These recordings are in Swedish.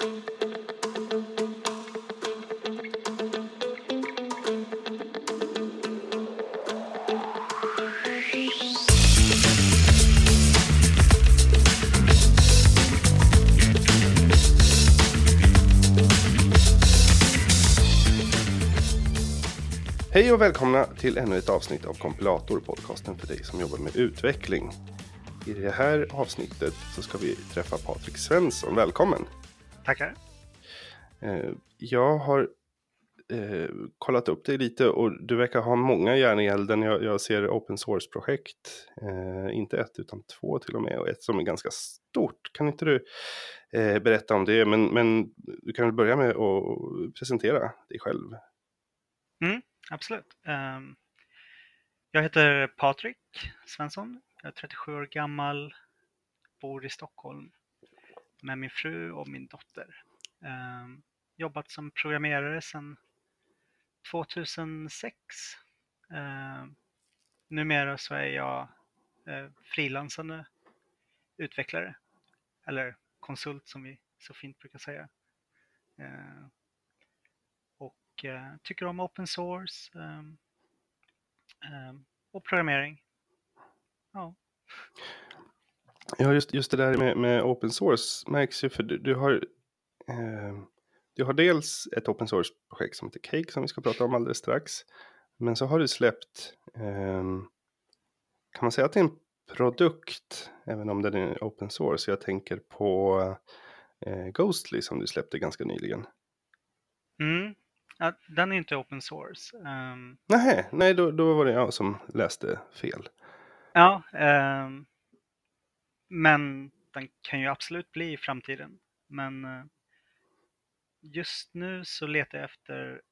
Hej och välkomna till ännu ett avsnitt av Kompilator, podcasten för dig som jobbar med utveckling. I det här avsnittet så ska vi träffa Patrik Svensson. Välkommen! Tackar! Eh, jag har eh, kollat upp dig lite och du verkar ha många järn i elden. Jag, jag ser open source-projekt, eh, inte ett utan två till och med, och ett som är ganska stort. Kan inte du eh, berätta om det? Men, men du kan väl börja med att presentera dig själv. Mm, absolut. Um, jag heter Patrik Svensson. Jag är 37 år gammal, bor i Stockholm med min fru och min dotter. Ehm, jobbat som programmerare sedan 2006. Ehm, numera så är jag eh, frilansande utvecklare, eller konsult som vi så fint brukar säga. Ehm, och eh, tycker om open source och programmering. Ja. Ja, just, just det där med, med open source märks ju för du, du har eh, du har dels ett open source-projekt som heter Cake som vi ska prata om alldeles strax. Men så har du släppt, eh, kan man säga att det är en produkt, även om den är open source. Jag tänker på eh, Ghostly som du släppte ganska nyligen. Mm. Ja, den är inte open source. Um, nej, nej då, då var det jag som läste fel. ja, ehm, men den kan ju absolut bli i framtiden. Men eh, just nu så letar jag efter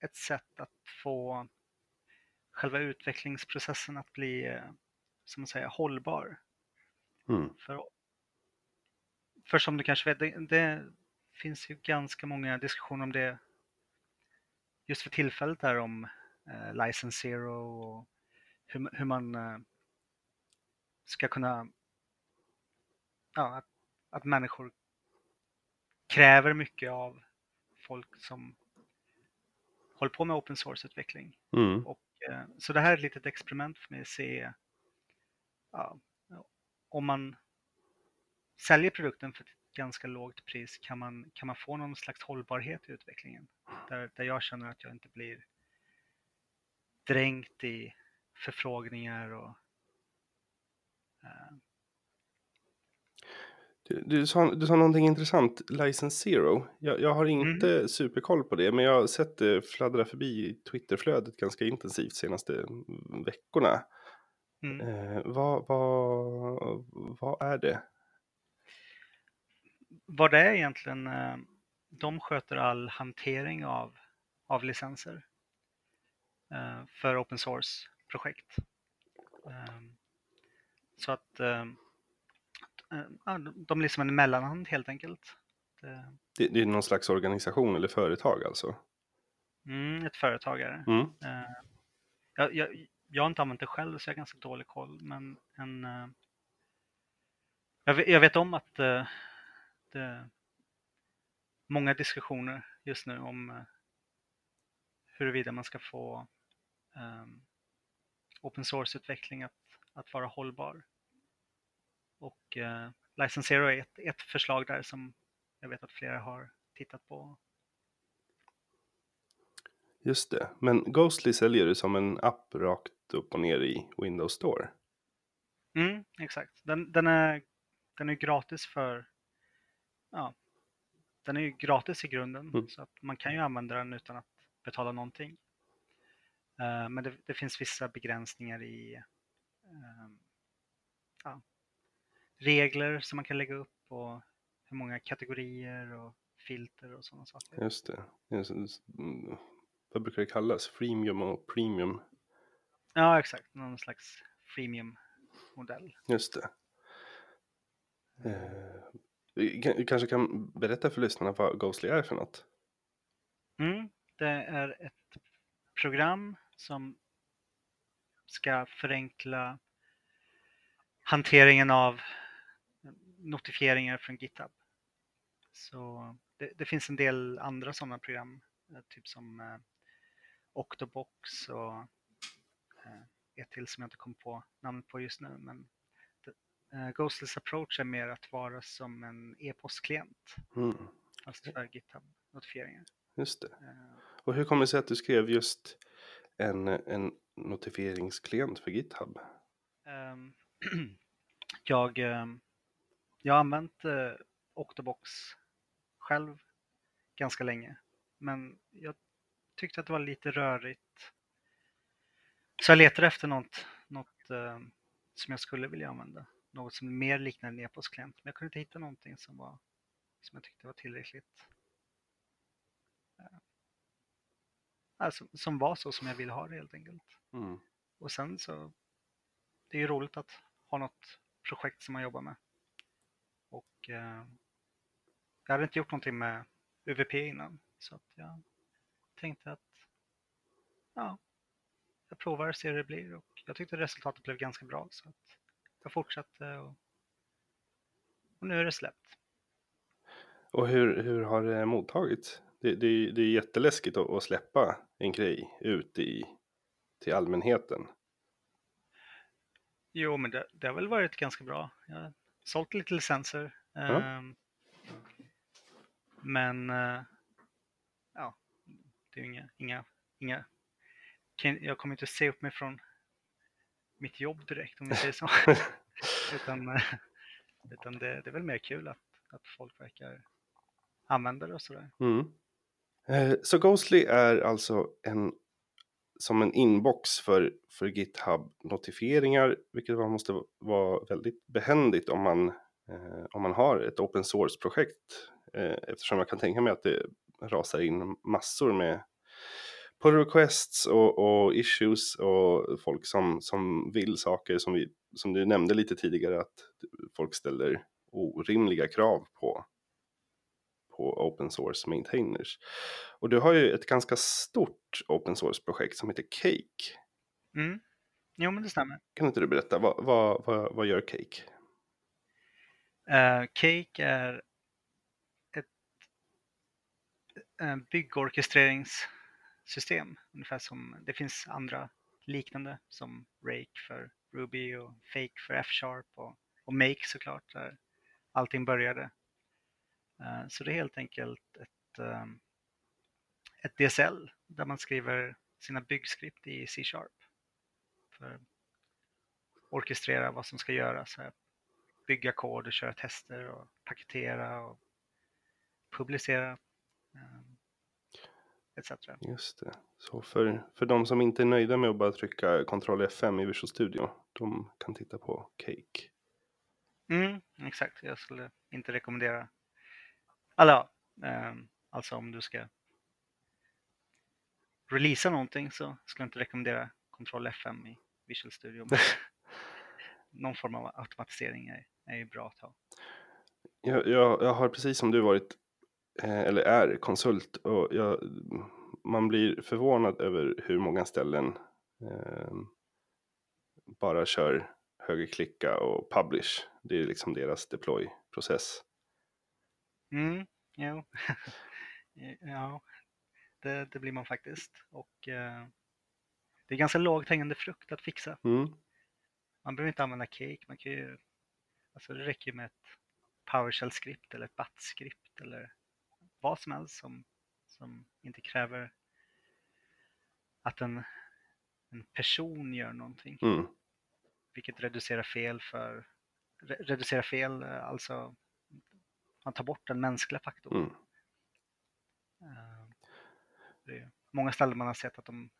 ett sätt att få själva utvecklingsprocessen att bli, eh, som man säger, hållbar. Mm. För, för som du kanske vet, det, det finns ju ganska många diskussioner om det just för tillfället där om eh, License Zero och hur, hur man eh, ska kunna, ja, att, att människor kräver mycket av folk som håller på med open source-utveckling. Mm. Och, eh, så det här är ett litet experiment för mig att se ja, om man säljer produkten för ett ganska lågt pris kan man, kan man få någon slags hållbarhet i utvecklingen. Där, där jag känner att jag inte blir dränkt i förfrågningar och eh, Du, du, sa, du sa någonting intressant, License Zero. Jag, jag har inte Mm. superkoll på det, men jag har sett det fladdra förbi i Twitterflödet ganska intensivt senaste mm, veckorna. mm. Eh, vad, vad, vad är det? vad det är egentligen, eh, de sköter all hantering av, av licenser eh, för open source-projekt. Eh, Så att eh, eh, ja, de är liksom en mellanhand helt enkelt. Det- det? Det är någon slags organisation eller företag alltså? Mm, ett företagare. Mm. Eh, jag, jag, jag har inte använt det själv så jag har ganska dålig koll. Men en, eh, jag, vet, jag vet om att eh, det är många diskussioner just nu om eh, huruvida man ska få um, open source-utveckling att, att vara hållbar. Och uh, License Zero är ett, ett förslag där som jag vet att flera har tittat på. Just det, men Ghostly säljer du som en app rakt upp och ner i Windows Store. Mm, exakt. Den, den, är, den är gratis för... Ja, den är ju gratis i grunden Mm. så att man kan ju använda den utan att betala någonting. Eh, men det, det finns vissa begränsningar i ehm, ja, regler som man kan lägga upp och hur många kategorier och filter och sådana saker. Just det. Just. Mm. Vad brukar det kallas? Freemium och premium? Ja, exakt. Någon slags freemium-modell. Just det. Eh, kan- vi kanske kan berätta för lyssnarna vad Ghostly är för något? Mm, det är ett program som ska förenkla hanteringen av notifieringar från GitHub. Så det, det finns en del andra sådana program, eh, typ som eh, Octobox och eh, ett till som jag inte kom på namnet på just nu. Men Ghostless approach är mer att vara som en e-postklient, Mm. alltså för GitHub-notifieringar. Just det. Och hur kommer det sig att du skrev just en, en notifieringsklient för GitHub? Ehm, jag, ehm, jag har använt eh, Octobox själv ganska länge, men jag tyckte att det var lite rörigt. Så jag letade efter något, något ehm, som jag skulle vilja använda. Något som mer liknar en e-postklient, men jag kunde inte hitta någonting som, var, som jag tyckte var tillräckligt. eh, Alltså, som var så som jag ville ha det helt enkelt. Mm. Och sen så, det är ju roligt att ha något projekt som man jobbar med. Och eh, jag hade inte gjort någonting med UVP innan, så att jag tänkte att ja, jag provar och ser hur det blir och jag tyckte resultatet blev ganska bra så att jag fortsatte och, och nu är det släppt. Och hur, hur har det mottagits? Det, det, det är jätteläskigt att, att släppa en grej ut i, till allmänheten. Jo, men det, det har väl varit ganska bra. Jag sålt lite licenser. Ehm, Men eh, ja, det är inga, inga, inga jag kommer inte se upp mig från mitt jobb direkt om vi säger så. utan eh, utan det, det är väl mer kul att, att folk verkar använda det och sådär. Mm. Eh, Så Ghostly är alltså en, som en inbox för, för GitHub-notifieringar, vilket man måste vara väldigt behändigt om man, eh, om man har ett open source-projekt. Eh, eftersom jag kan tänka mig att det rasar in massor med pull requests och, och issues och folk som, som vill saker som, vi, som du nämnde lite tidigare att folk ställer orimliga krav på på open source maintainers. Och du har ju ett ganska stort open source projekt som heter Cake. Mm. Jo, men det stämmer. Kan inte du berätta, vad, vad, vad, vad gör Cake? Eh, Cake är ett eh, byggorkestreringssystem. Ungefär som det finns andra liknande som Rake för Ruby och Fake för F-sharp och, och Make såklart där allting började. Eh, så det är helt enkelt ett, eh, ett DSL där man skriver sina byggskript i C-sharp. För att orkestrera vad som ska göras. Här bygga kod och köra tester och paketera och publicera um, etc. Just det. Så för, för de som inte är nöjda med att bara trycka Ctrl F5 i Visual Studio, de kan titta på Cake. Mm, exakt, jag skulle inte rekommendera alla, um, alltså om du ska releasa någonting så skulle jag inte rekommendera Ctrl F5 i Visual Studio. Någon form av automatisering är, är ju bra att ha. Jag, jag, jag har precis som du varit, eh, eller är, konsult och jag, man blir förvånad över hur många ställen eh, bara kör högerklicka och publish. Det är liksom deras deploy-process. Mm, jo. ja, det, det blir man faktiskt. Och eh, det är ganska lågt hängande frukt att fixa. Mm. Man behöver inte använda cake, man kan ju, alltså det räcker med ett PowerShell-skript eller ett BAT-skript eller vad som helst som, som inte kräver att en, en person gör någonting. Mm. Vilket reducerar fel för, re, reducerar fel, eh, alltså man tar bort den mänskliga faktorn. Mm. Eh, Det är många ställen man har sett att de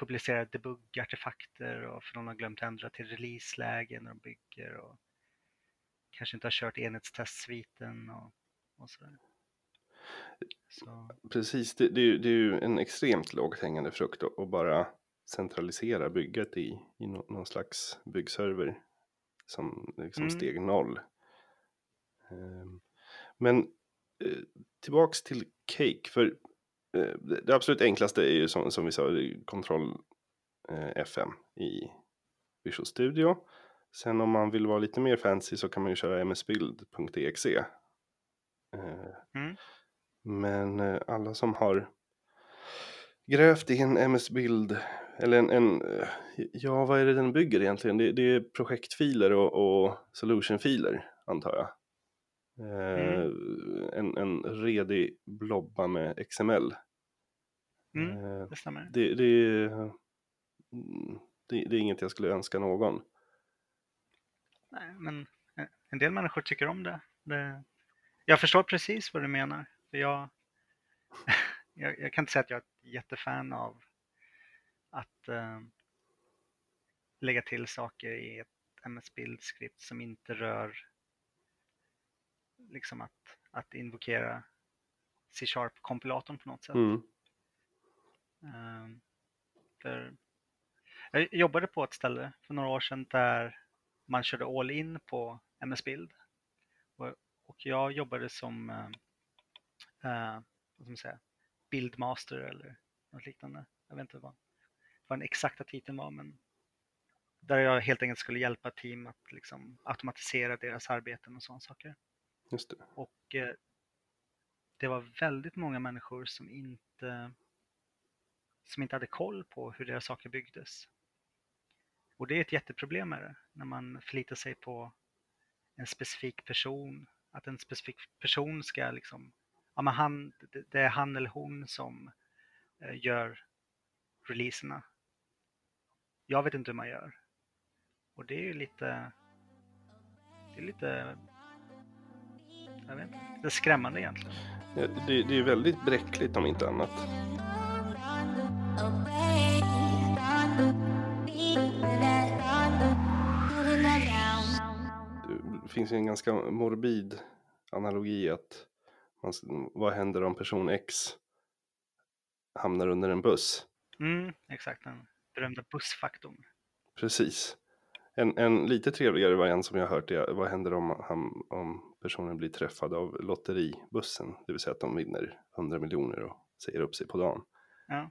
publicerar debugg-artefakter och för någon har glömt ändra till releaseläge när de bygger och kanske inte har kört enhetstestsviten och, och sådär. Så, Precis, det, det, det är ju en extremt lågt hängande frukt att bara centralisera bygget i, i nå- någon slags byggserver som liksom Mm. steg noll. Ehm, Men eh, tillbaks till Cake, för eh, det absolut enklaste är ju som, som vi sa, kontroll eh, FM i Visual Studio. Sen om man vill vara lite mer fancy så kan man ju köra msbuild.exe. Eh, Mm. Men alla som har grävt i en MS-bild, eller en, en, ja vad är det den bygger egentligen? Det, det är projektfiler och, och solutionfiler antar jag. Eh, en, en redig blobba med XML. Mm, Eh, det stämmer. det, det, mm, det, det är inget jag skulle önska någon. Nej, men eh, en del människor tycker om det. det. Jag förstår precis vad du menar. För jag, jag, jag kan inte säga att jag är ett jättefan av att eh, lägga till saker i ett MS-bildskript som inte rör liksom att, att invokera C-sharp-kompilatorn på något sätt. Mm. Ehm, för jag jobbade på ett ställe för några år sedan där man körde all in på MS-bild. Och, och jag jobbade som eh, eh, vad ska man säga, bildmaster eller något liknande. Jag vet inte vad, vad den exakta titeln var men där jag helt enkelt skulle hjälpa team att liksom automatisera deras arbeten och sådana saker. Just det. Och eh, det var väldigt många människor som inte, som inte hade koll på hur deras saker byggdes. Och det är ett jätteproblem med det, när man förlitar sig på en specifik person. Att en specifik person ska liksom, ja men han, det- är han eller hon som eh, gör releaserna. Jag vet inte hur man gör. Och det är ju lite, det är lite, jag vet inte, det är skrämmande egentligen. Ja, Det, det är väldigt bräckligt om inte annat. Det finns ju en ganska morbid analogi att man, vad händer om person X hamnar under en buss? Mm, exakt, den berömda bussfaktorn. Precis. En, en lite trevligare variant som jag har hört är vad händer om, han, om personen blir träffad av lotteribussen? Det vill säga att de vinner 100 miljoner och säger upp sig på dagen. Ja.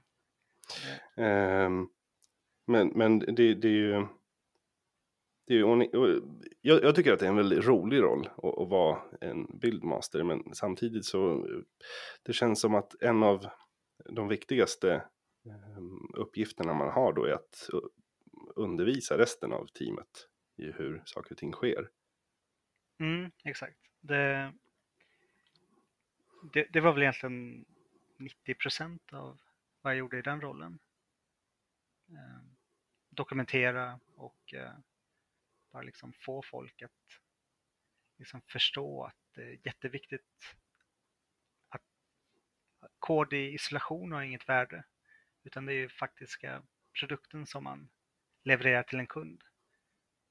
Ehm, men men det, det är ju... Det är ju och- och jag, jag tycker att det är en väldigt rolig roll att, att vara en bildmaster, men samtidigt så det känns som att en av de viktigaste ehm, uppgifterna man har då är att undervisa resten av teamet i hur saker och ting sker. Mm, exakt. Det, det, det var väl egentligen 90 procent av vad jag gjorde i den rollen. Eh, dokumentera och eh, bara liksom få folk att liksom förstå att det är jätteviktigt att kod i isolation har inget värde utan det är ju faktiska produkten som man levererar till en kund.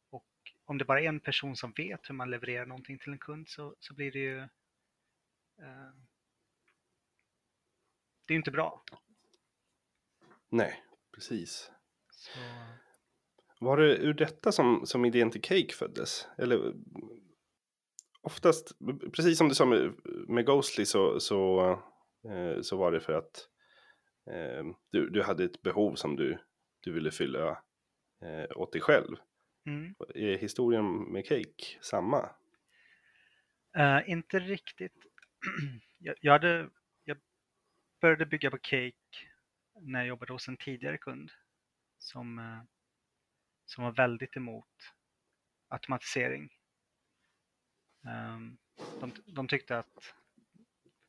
Och om det bara är en person som vet hur man levererar någonting till en kund så, så blir det ju eh, det är inte bra. Nej, precis. Så, Var det ur detta som, som idén till Cake föddes? Eller oftast, precis som du sa med, med Ghostly så, så, eh, så var det för att eh, du, du hade ett behov som du, du ville fylla eh, åt dig själv. mm. Är historien med Cake samma? Eh, inte riktigt. jag, jag, hade, jag började bygga på Cake när jag jobbade hos en tidigare kund som, eh, som var väldigt emot automatisering. Ehm, de, de tyckte att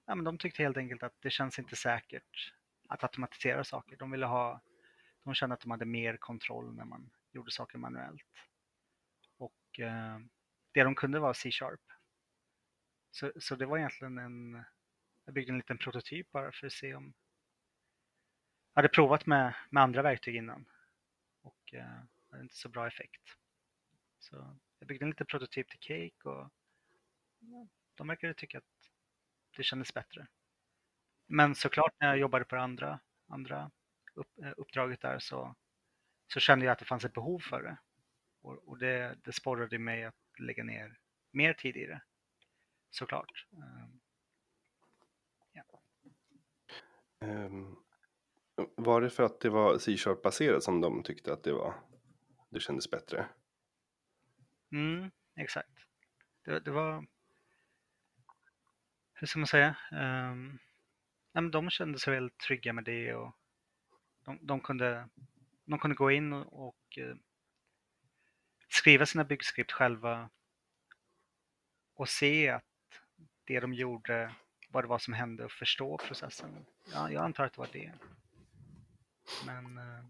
ja, men de tyckte helt enkelt att det känns inte säkert att automatisera saker. De ville ha, de kände att de hade mer kontroll när man gjorde saker manuellt. Och eh, det de kunde var C-sharp. Så, så det var egentligen en, jag byggde en liten prototyp bara för att se om, jag hade provat med, med andra verktyg innan och eh, hade inte så bra effekt. Så jag byggde en liten prototyp till Cake och de verkade tycka att det kändes bättre. Men såklart när jag jobbade på det andra, andra upp, eh, uppdraget där så, så kände jag att det fanns ett behov för det. Och, och det, det sporrade mig att lägga ner mer tid i det. Såklart. Ehm, Ehm, var det för att det var C-sharp baserat som de tyckte att det var det kändes bättre? Mm, exakt. Det, det var... hur ska man säga? Um, nej, men de kände sig väldigt trygga med det och de, de kunde, de kunde gå in och, uh, skriva sina byggskript själva och se att det de gjorde, vad det var som hände och förstå processen. Ja, jag antar att det var det. Men... Uh,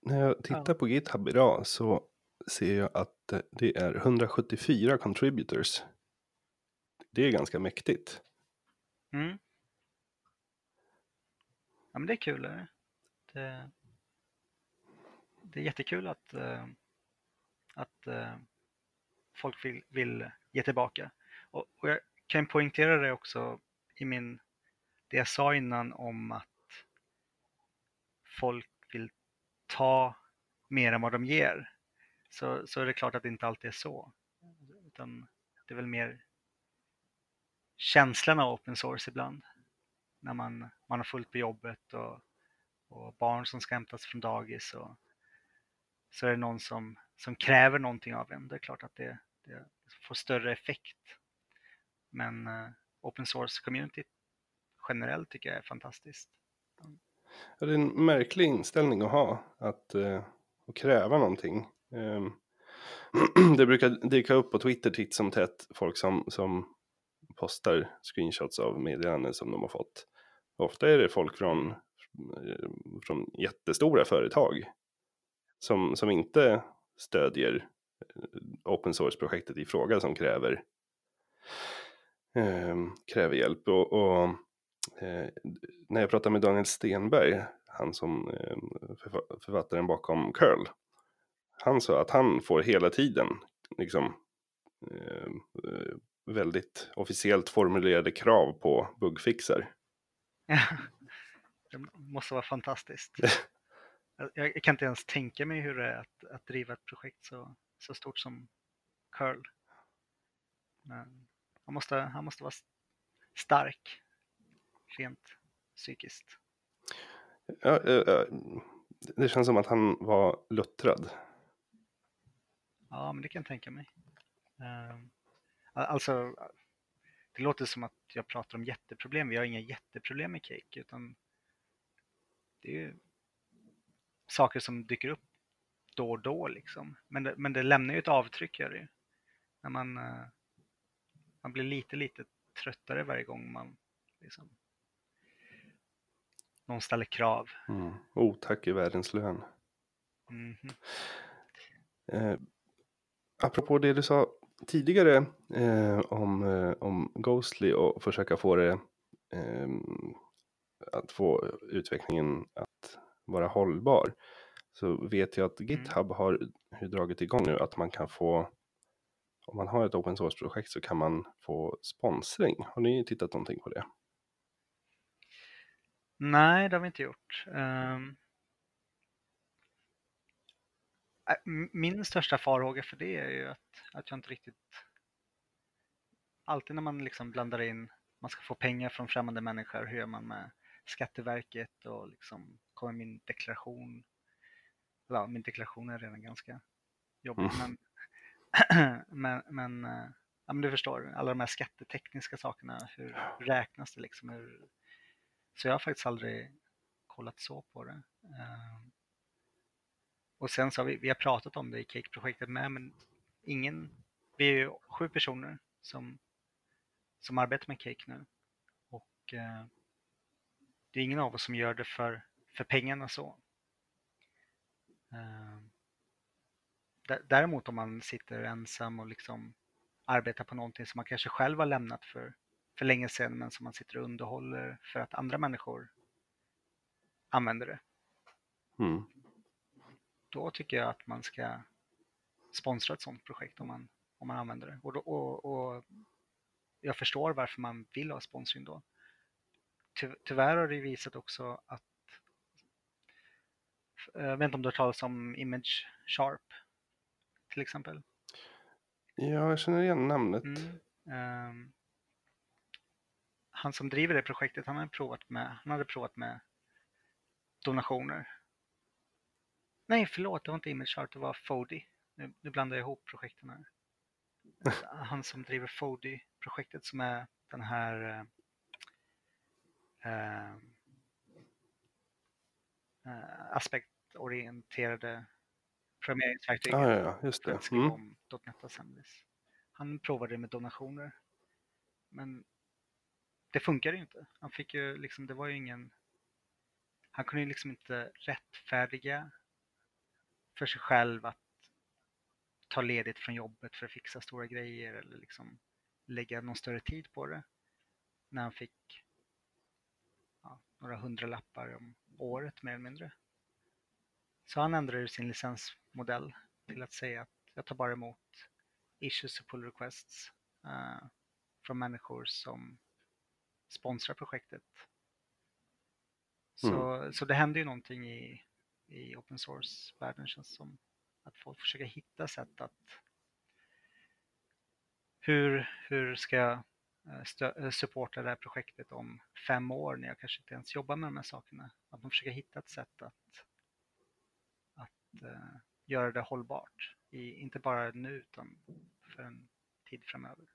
När jag tittar ja. på GitHub idag så ser jag att det är 174 contributors. Det är ganska mäktigt. Mm. Ja men det är kul. Det, det, det är jättekul att, eh, att eh, folk vill, vill ge tillbaka. Och, och, jag kan poängtera det också i min, det jag sa innan om att folk vill ta mer än vad de ger. Så, så är det klart att det inte alltid är så. Utan det är väl mer känslan av open source ibland. När man, man har fullt på jobbet och, och barn som ska hämtas från dagis. Och, så är det någon som, som kräver någonting av en. Det är klart att det, det får större effekt. Men uh, open source community generellt tycker jag är fantastiskt. Ja, det är en märklig inställning att ha, att, uh, att kräva någonting. Um, det brukar dyka upp på Twitter titt som tätt, folk som, som postar screenshots av meddelanden som de har fått. Ofta är det folk från, eh, från jättestora företag som, som inte stödjer eh, open source-projektet i fråga som kräver, eh, kräver hjälp. Och, och eh, när jag pratade med Daniel Stenberg, han som eh, författaren bakom Curl, han sa att han får hela tiden liksom ehm, eh, väldigt officiellt formulerade krav på bugfixar. det måste vara fantastiskt. jag, kan inte ens tänka mig hur det är att, att driva ett projekt så, så stort som Curl. Men han, måste, han måste vara stark, rent psykiskt. Ja, det känns som att han var luttrad. Ja, men det kan jag tänka mig. Ehm, Alltså, det låter som att jag pratar om jätteproblem. Vi har inga jätteproblem med Cake, utan det är ju saker som dyker upp då och då liksom. Men det, men det lämnar ju ett avtryck, gör det ju. När man, eh, man blir lite, lite tröttare varje gång man liksom, någon ställer krav. Mm. Otack i världens lön. Mm -hmm. eh, apropå det du sa tidigare eh, om, eh, om Ghostly och försöka få det eh, att få utvecklingen att vara hållbar så vet jag att mm. GitHub har dragit igång nu att man kan få om man har ett open source-projekt så kan man få sponsring. Har ni tittat någonting på det? Nej, det har vi inte gjort. Um, min största farhåga för det är ju att, att jag inte riktigt... Alltid när man liksom blandar in, man ska få pengar från främmande människor, hur gör man med Skatteverket och liksom kommer min deklaration... Ja, min deklaration är redan ganska jobbig, mm. men, men, men, eh, ja, men du förstår, alla de här skattetekniska sakerna, hur räknas det liksom? Hur, så jag har faktiskt aldrig kollat så på det. Um, och sen så har vi, vi har pratat om det i Cake-projektet med, men ingen, vi är ju sju personer som, som arbetar med Cake nu. Och eh, det är ingen av oss som gör det för, för pengarna så. Eh, däremot om man sitter ensam och liksom arbetar på någonting som man kanske själv har lämnat för, för länge sedan men som man sitter och underhåller för att andra människor använder det. Mm då tycker jag att man ska sponsra ett sådant projekt om man, om man använder det. Och, då, och, och jag förstår varför man vill ha sponsring då. Ty, tyvärr har det visat också att eh, jag vet inte om du har talat om Image Sharp till exempel? Ja, jag känner igen namnet. Mm, um, han som driver det projektet, han hade provat med, han hade provat med donationer Nej, förlåt, det var inte Image Art, det var Fody. Nu, nu blandar jag ihop projekten här. han som driver Fody-projektet som är den här eh, eh, aspektorienterade programmeringsverktyget Ja, ja, ja, just det. Mm. om .NET Assemblies. Han provade det med donationer. Men det funkade ju inte. Han fick ju liksom, det var ju ingen... Han kunde ju liksom inte rättfärdiga för sig själv att ta ledigt från jobbet för att fixa stora grejer eller liksom lägga någon större tid på det. När han fick ja, några hundralappar om året mer eller mindre. Så han ändrade sin licensmodell till att säga att jag tar bara emot issues och pull requests eh, från människor som sponsrar projektet. Så, så det händer ju någonting i, i open source-världen känns som. Att folk försöker hitta sätt att hur, hur ska jag eh, stö- eh, supporta det här projektet om fem år när jag kanske inte ens jobbar med de här sakerna. Att man försöker hitta ett sätt att, att uh, göra det hållbart. I, inte bara nu utan för en tid framöver.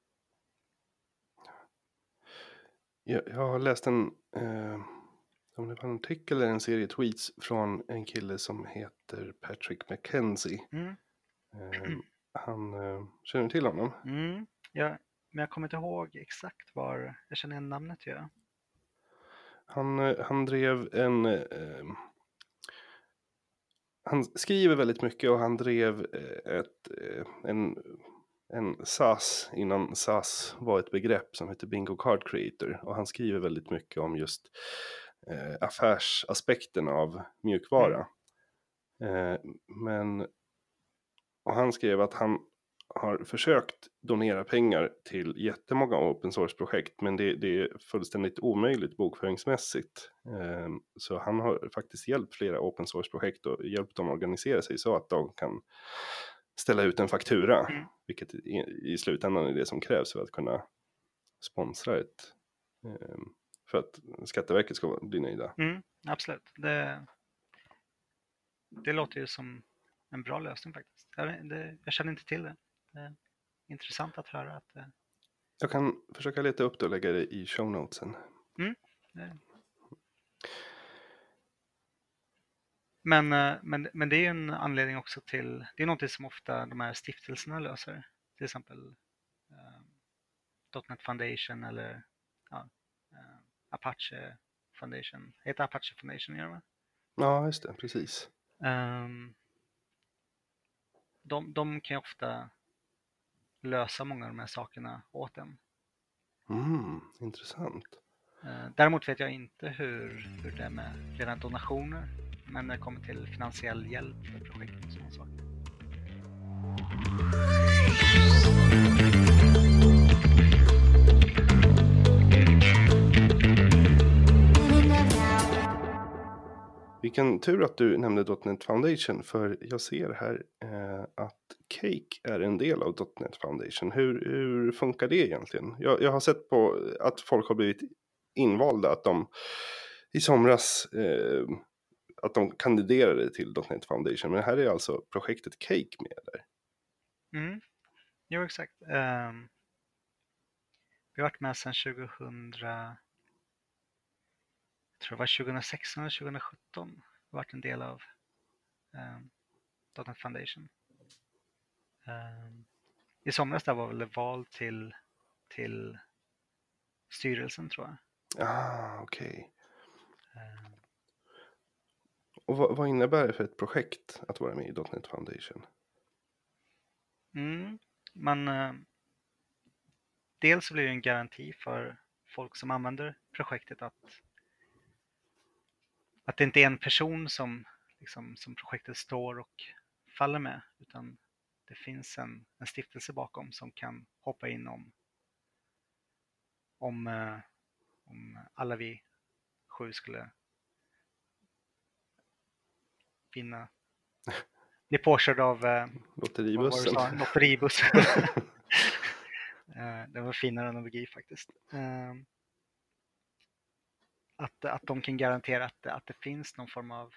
Jag, jag har läst en, eh, om det var en artikel eller en serie tweets från en kille som heter Patrick McKenzie. Mm. Eh, han, eh, känner du till honom? Mm. Ja, men jag kommer inte ihåg exakt var, jag känner igen namnet ju. Han, eh, han drev en... Eh, han skriver väldigt mycket och han drev eh, ett, eh, en, en SAS innan SAS var ett begrepp som heter Bingo Card Creator. Och han skriver väldigt mycket om just eh, affärsaspekten av mjukvara. Eh, men och han skrev att han har försökt donera pengar till jättemånga open source-projekt, men det, det är fullständigt omöjligt bokföringsmässigt. Eh, Så han har faktiskt hjälpt flera open source-projekt och hjälpt dem organisera sig så att de kan ställa ut en faktura, Mm. vilket i, i slutändan är det som krävs för att kunna sponsra ett, eh, för att Skatteverket ska bli nöjda. Mm, absolut. Det, det låter ju som en bra lösning faktiskt. Jag, det, jag känner inte till det. det är intressant att höra att det, Jag kan försöka leta upp det och lägga det i show notesen. det men, eh, men, men det är ju en anledning också till, det är något som ofta de här stiftelserna löser. Till exempel eh, .NET Foundation eller ja, eh, Apache Foundation. Heter Apache Foundation, gör det? Ja, just det, precis. Ehm, de, de kan ju ofta lösa många av de här sakerna åt en. Mm, intressant. Eh, däremot vet jag inte hur, hur det är med rena donationer, men när det kommer till finansiell hjälp för projekt och sådana saker. Vilken tur att du nämnde .NET Foundation för jag ser här eh, att Cake är en del av .NET Foundation. Hur, hur funkar det egentligen? Jag, jag har sett på att folk har blivit invalda, att de i somras eh, att de kandiderade till .NET Foundation. Men här är alltså projektet Cake med där. Mm. Jo, exakt. Um, vi har varit med sedan 2000, tror det var 2016 eller 2017. Vi har varit en del av um, .NET Foundation. Ehm, I somras där var väl det val till, till styrelsen tror jag. Ah, okej. Ehm, Och vad, vad innebär det för ett projekt att vara med i .NET Foundation? Mm, man, eh, dels blir det en garanti för folk som använder projektet att, att det inte är en person som, liksom, som projektet står och faller med, utan det finns en, en stiftelse bakom som kan hoppa in om, om, eh, om alla vi sju skulle vinna, bli påkörda av eh, Lotteribussen? var det. Eh, det var finare analogi faktiskt. Eh, att, att de kan garantera att, det- att det finns någon form av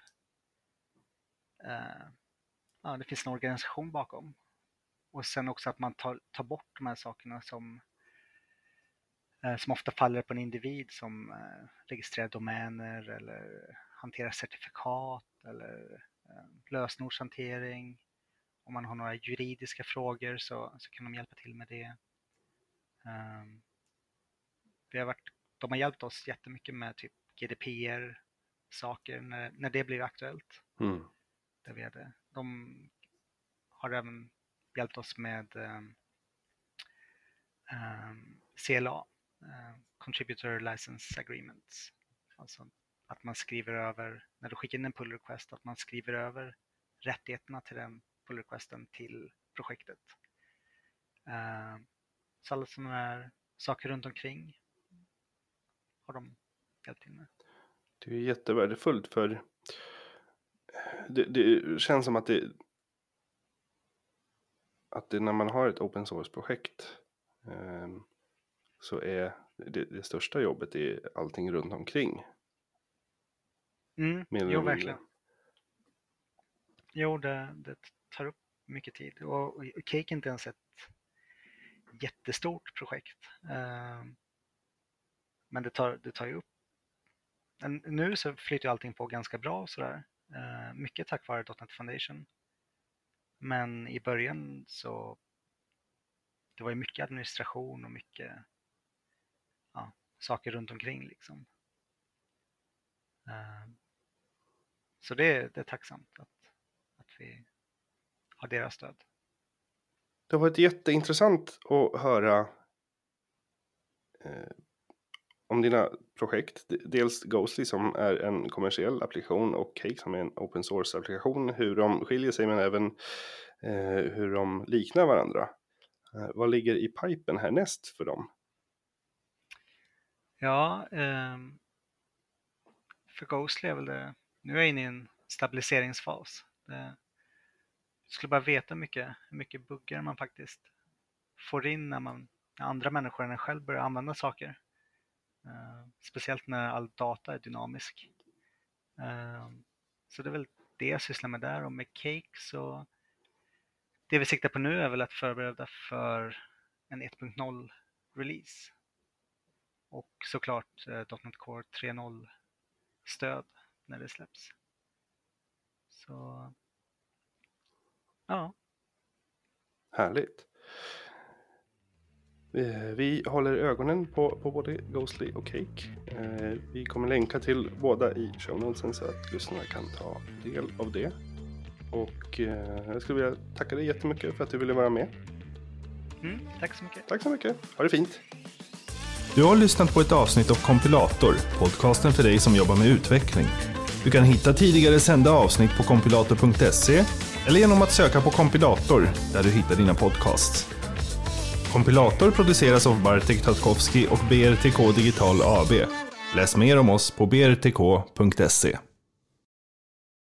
eh, ja, det finns en organisation bakom och sen också att man tar, tar bort de här sakerna som, eh, som ofta faller på en individ som eh, registrerar domäner eller hanterar certifikat eller eh, lösenordshantering. Om man har några juridiska frågor så, så kan de hjälpa till med det. Um, vi har varit, de har hjälpt oss jättemycket med typ GDPR-saker när, när det blev aktuellt. Mm. Där vi hade, de har även hjälpt oss med um, um, CLA, uh, Contributor License Agreements. Alltså att man skriver över, när du skickar in en pull request, att man skriver över rättigheterna till den pull requesten till projektet. Uh, så alla sådana här saker runt omkring har de hjälpt till med. Det är jättevärdefullt för det, det känns som att det att det, när man har ett open source-projekt eh, så är det, det, största jobbet är allting runt omkring. Mm, jo, verkligen. Jo, det, det, tar upp mycket tid och, och Cake är inte ens ett jättestort projekt. Eh, men det tar, det tar ju upp. Men nu så flyter allting på ganska bra sådär. Eh, mycket tack vare .NET Foundation. Men i början så det var ju mycket administration och mycket ja, saker runt omkring liksom. Eh, så det, det är tacksamt att, att vi har deras stöd. Det har varit jätteintressant att höra eh, om dina projekt. Dels Ghostly som är en kommersiell applikation och Cake som är en open source applikation. Hur de skiljer sig men även eh, hur de liknar varandra. Eh, vad ligger i pipen härnäst för dem? Ja, eh, för Ghostly är väl det, nu är jag inne i en stabiliseringsfas. Det, jag skulle bara veta hur mycket, hur mycket buggar man faktiskt får in när, man, när andra människor än en själv börjar använda saker. Eh, speciellt när all data är dynamisk. Eh, så det är väl det jag sysslar med där och med Cake så det vi siktar på nu är väl att förbereda för en 1.0 release. Och såklart uh, .NET Core 3.0 stöd när det släpps. Så ja. Härligt. Eh, vi håller ögonen på, på både Ghostly och Cake. Eh, vi kommer länka till båda i show notesen så att lyssnarna kan ta del av det. Och eh, jag skulle vilja tacka dig jättemycket för att du ville vara med. Mm, tack så mycket. Tack så mycket. Ha det fint. Du har lyssnat på ett avsnitt av Kompilator, podcasten för dig som jobbar med utveckling. Du kan hitta tidigare sända avsnitt på kompilator.se eller genom att söka på kompilator där du hittar dina podcasts. Kompilator produceras av Bartek Tatkowski och BRTK Digital AB. Läs mer om oss på brtk.se.